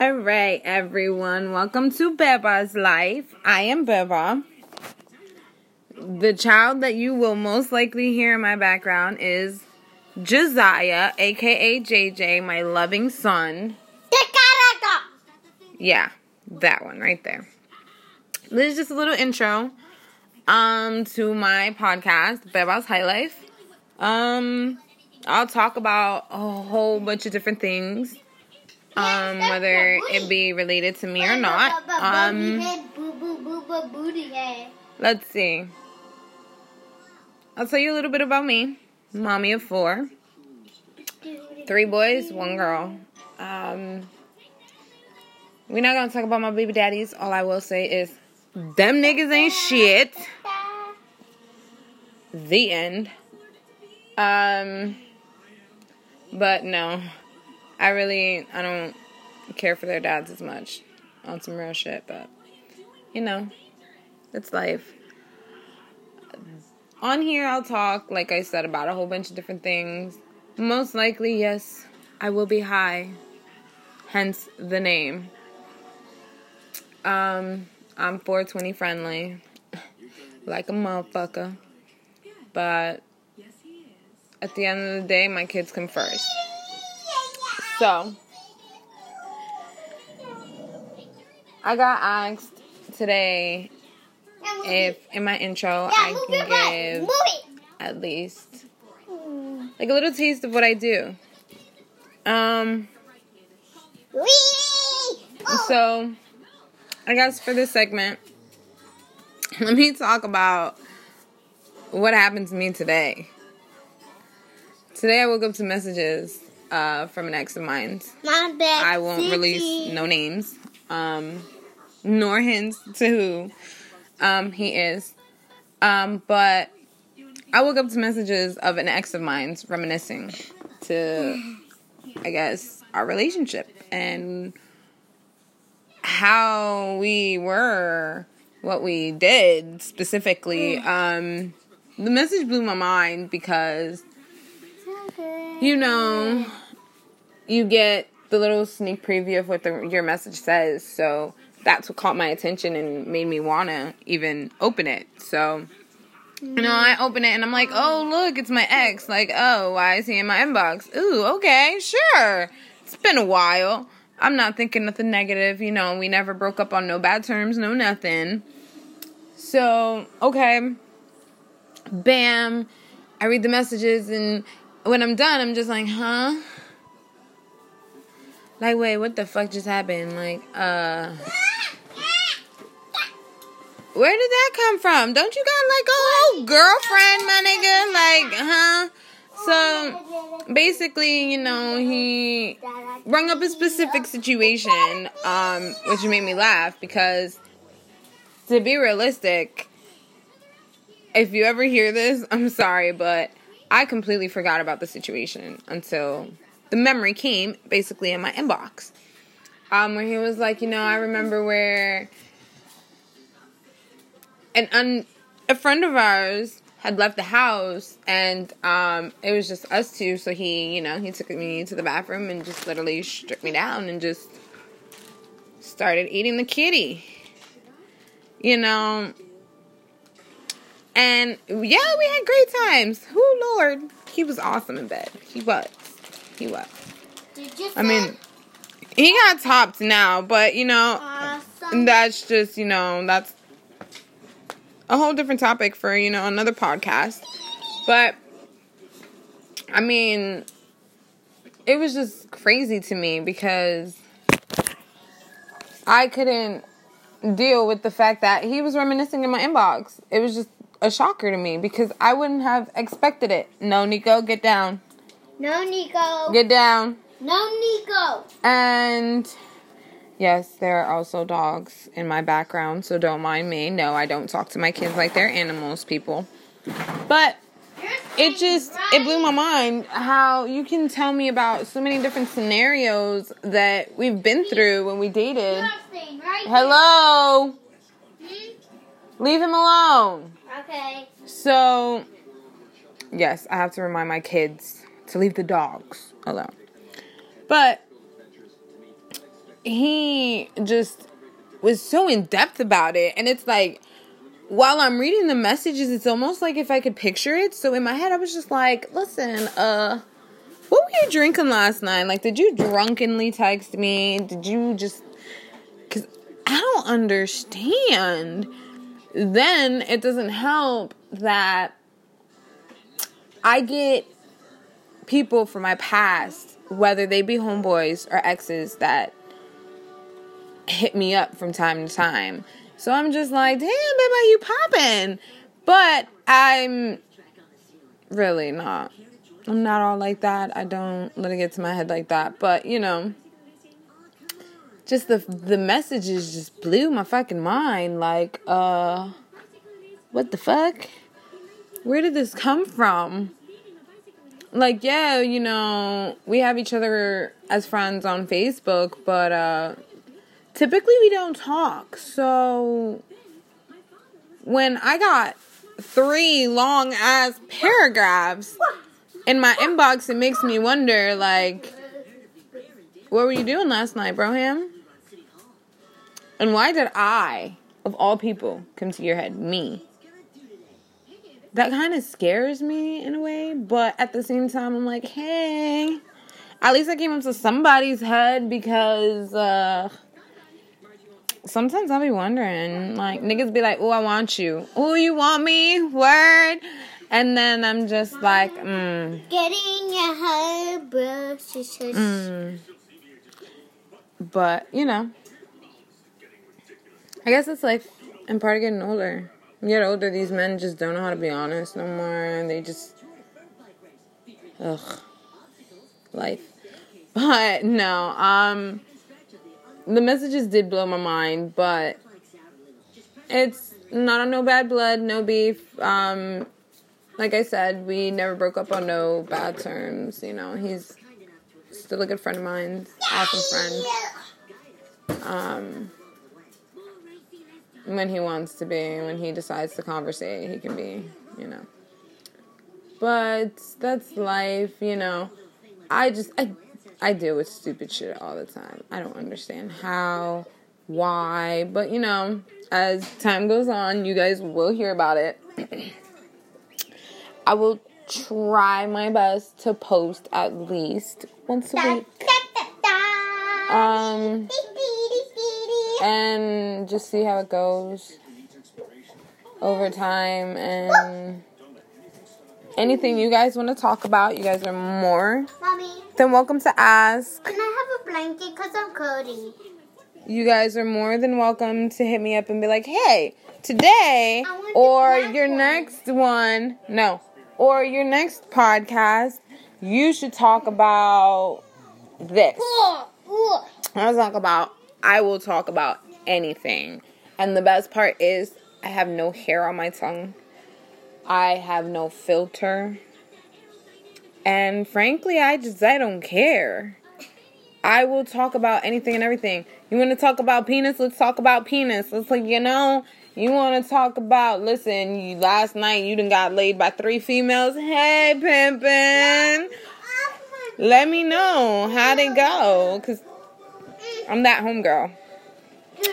All right, everyone. Welcome to Beba's life. I am Beba. The child that you will most likely hear in my background is Josiah, aka JJ, my loving son. Yeah, that one right there. This is just a little intro um to my podcast, Beba's High Life. Um I'll talk about a whole bunch of different things um, whether it be related to me or not. Um, let's see. I'll tell you a little bit about me. Mommy of four, three boys, one girl. Um, we're not gonna talk about my baby daddies. All I will say is, them niggas ain't shit. The end. Um, but no. I really I don't care for their dads as much on some real shit, but you know, it's life. On here I'll talk, like I said, about a whole bunch of different things. Most likely, yes, I will be high. Hence the name. Um, I'm 420 friendly. like a motherfucker. But at the end of the day, my kids come first. So, I got asked today if in my intro I can give at least like a little taste of what I do. Um, so I guess for this segment, let me talk about what happened to me today. Today I woke up to messages uh, from an ex of mine. I won't release no names, um, nor hints to who um, he is. Um, but I woke up to messages of an ex of mine's reminiscing to, I guess, our relationship and how we were, what we did specifically. Um, the message blew my mind because, you know, you get the little sneak preview of what the, your message says. So that's what caught my attention and made me want to even open it. So, you know, I open it and I'm like, oh, look, it's my ex. Like, oh, why is he in my inbox? Ooh, okay, sure. It's been a while. I'm not thinking nothing negative. You know, we never broke up on no bad terms, no nothing. So, okay. Bam. I read the messages and when I'm done, I'm just like, huh? Like, wait, what the fuck just happened? Like, uh. Where did that come from? Don't you got like a whole girlfriend, my nigga? Like, huh? So basically, you know, he brought up a specific situation, um, which made me laugh because to be realistic, if you ever hear this, I'm sorry, but I completely forgot about the situation until the memory came basically in my inbox. Um, where he was like, you know, I remember where an un- a friend of ours had left the house and um, it was just us two. So he, you know, he took me to the bathroom and just literally stripped me down and just started eating the kitty. You know, and yeah, we had great times. Who Lord, he was awesome in bed. He was. He was. I mean, he got topped now, but you know, awesome. that's just you know that's a whole different topic for you know another podcast. But I mean, it was just crazy to me because I couldn't deal with the fact that he was reminiscing in my inbox. It was just a shocker to me because I wouldn't have expected it. No, Nico, get down. No, Nico. Get down. No, Nico. And yes, there are also dogs in my background, so don't mind me. No, I don't talk to my kids like they're animals, people. But it just it blew my mind how you can tell me about so many different scenarios that we've been through when we dated. Hello. Leave him alone. Okay. So, yes, I have to remind my kids to leave the dogs alone. But he just was so in depth about it. And it's like, while I'm reading the messages, it's almost like if I could picture it. So in my head, I was just like, listen, uh, what were you drinking last night? Like, did you drunkenly text me? Did you just. Because I don't understand. Then it doesn't help that I get people from my past, whether they be homeboys or exes, that hit me up from time to time. So I'm just like, damn, baby, you popping? But I'm really not. I'm not all like that. I don't let it get to my head like that. But you know, just the the messages just blew my fucking mind. Like, uh, what the fuck? Where did this come from? Like, yeah, you know, we have each other as friends on Facebook, but uh typically we don't talk. So when I got three long ass paragraphs in my inbox, it makes me wonder like, what were you doing last night, Broham? And why did I, of all people, come to your head? Me. That kind of scares me in a way, but at the same time, I'm like, hey, at least I came up to somebody's head because, uh, sometimes I'll be wondering, like niggas be like, "Oh, I want you. Oh, you want me? Word." And then I'm just like, mm. Getting your hair brushed. Mm. But you know, I guess it's life and part of getting older. You get older, these men just don't know how to be honest no more. And They just, ugh, life. But no, um the messages did blow my mind, but it's not on no bad blood, no beef. Um, like I said, we never broke up on no bad terms. You know, he's still a good friend of mine, awesome friend. Um, when he wants to be, when he decides to conversate, he can be. You know, but that's life. You know, I just I I deal with stupid shit all the time. I don't understand how, why, but you know, as time goes on, you guys will hear about it. I will try my best to post at least once a week. Um, and just see how it goes over time and anything you guys want to talk about, you guys are more Mommy, then welcome to ask. can I have a blanket? Because I'm cozy. You guys are more than welcome to hit me up and be like, hey, today I want the or your one." next one, no, or your next podcast, you should talk about this. I'll talk about, I will talk about anything. And the best part is, I have no hair on my tongue, I have no filter. And frankly, I just, I don't care. I will talk about anything and everything. You want to talk about penis? Let's talk about penis. Let's like, you know, you want to talk about, listen, you, last night you done got laid by three females. Hey, pimpin'. Let me know how they go. Because I'm that homegirl.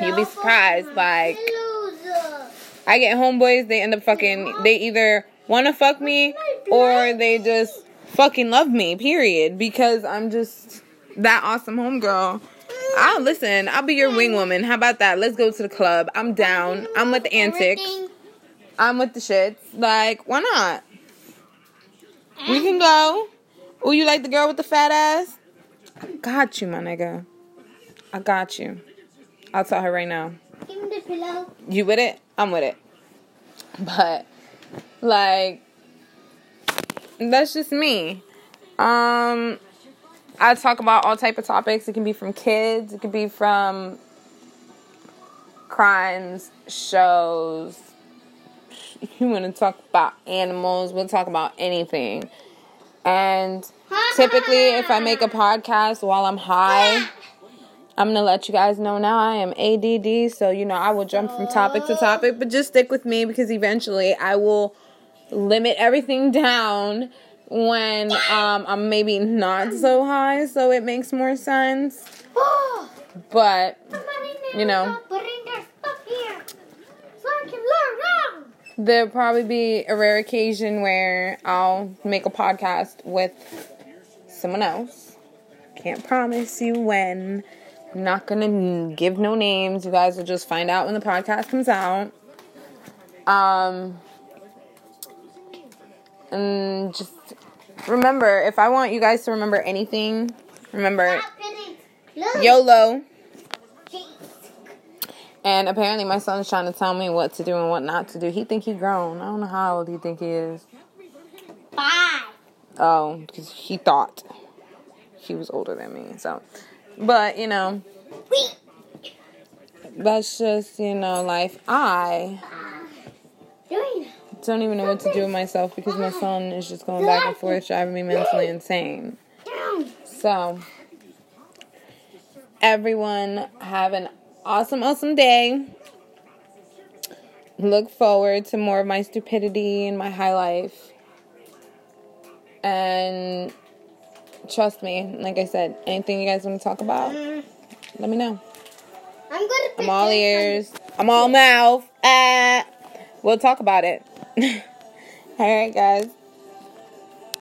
You'd be surprised, like- I get homeboys, they end up fucking, they either want to fuck me or they just fucking love me, period. Because I'm just that awesome homegirl. I'll listen, I'll be your wing woman. How about that? Let's go to the club. I'm down. I'm with the antics. I'm with the shits. Like, why not? We can go. Oh, you like the girl with the fat ass? Got you, my nigga. I got you. I'll tell her right now. Give me the pillow. You with it? I'm with it. But like that's just me. Um I talk about all type of topics. It can be from kids, it can be from crimes, shows. You want to talk about animals, we'll talk about anything. And typically if I make a podcast while I'm high, I'm gonna let you guys know now I am ADD, so you know I will jump from topic to topic, but just stick with me because eventually I will limit everything down when um, I'm maybe not so high, so it makes more sense. But You know. there'll probably be a rare occasion where I'll make a podcast with someone else. Can't promise you when. I'm not gonna give no names. You guys will just find out when the podcast comes out. Um, and just remember, if I want you guys to remember anything, remember Stop putting. Look. YOLO. And apparently, my son's trying to tell me what to do and what not to do. He think he grown. I don't know how old he think he is. Bye. Oh, because he thought he was older than me. So, but you know, that's just you know life. I don't even know what to do with myself because my son is just going back and forth, driving me mentally insane. So, everyone have an awesome, awesome day. Look forward to more of my stupidity and my high life. And trust me, like I said, anything you guys want to talk about, Mm, let me know. I'm gonna. I'm all ears. I'm all mouth. Ah, we'll talk about it. all right, guys.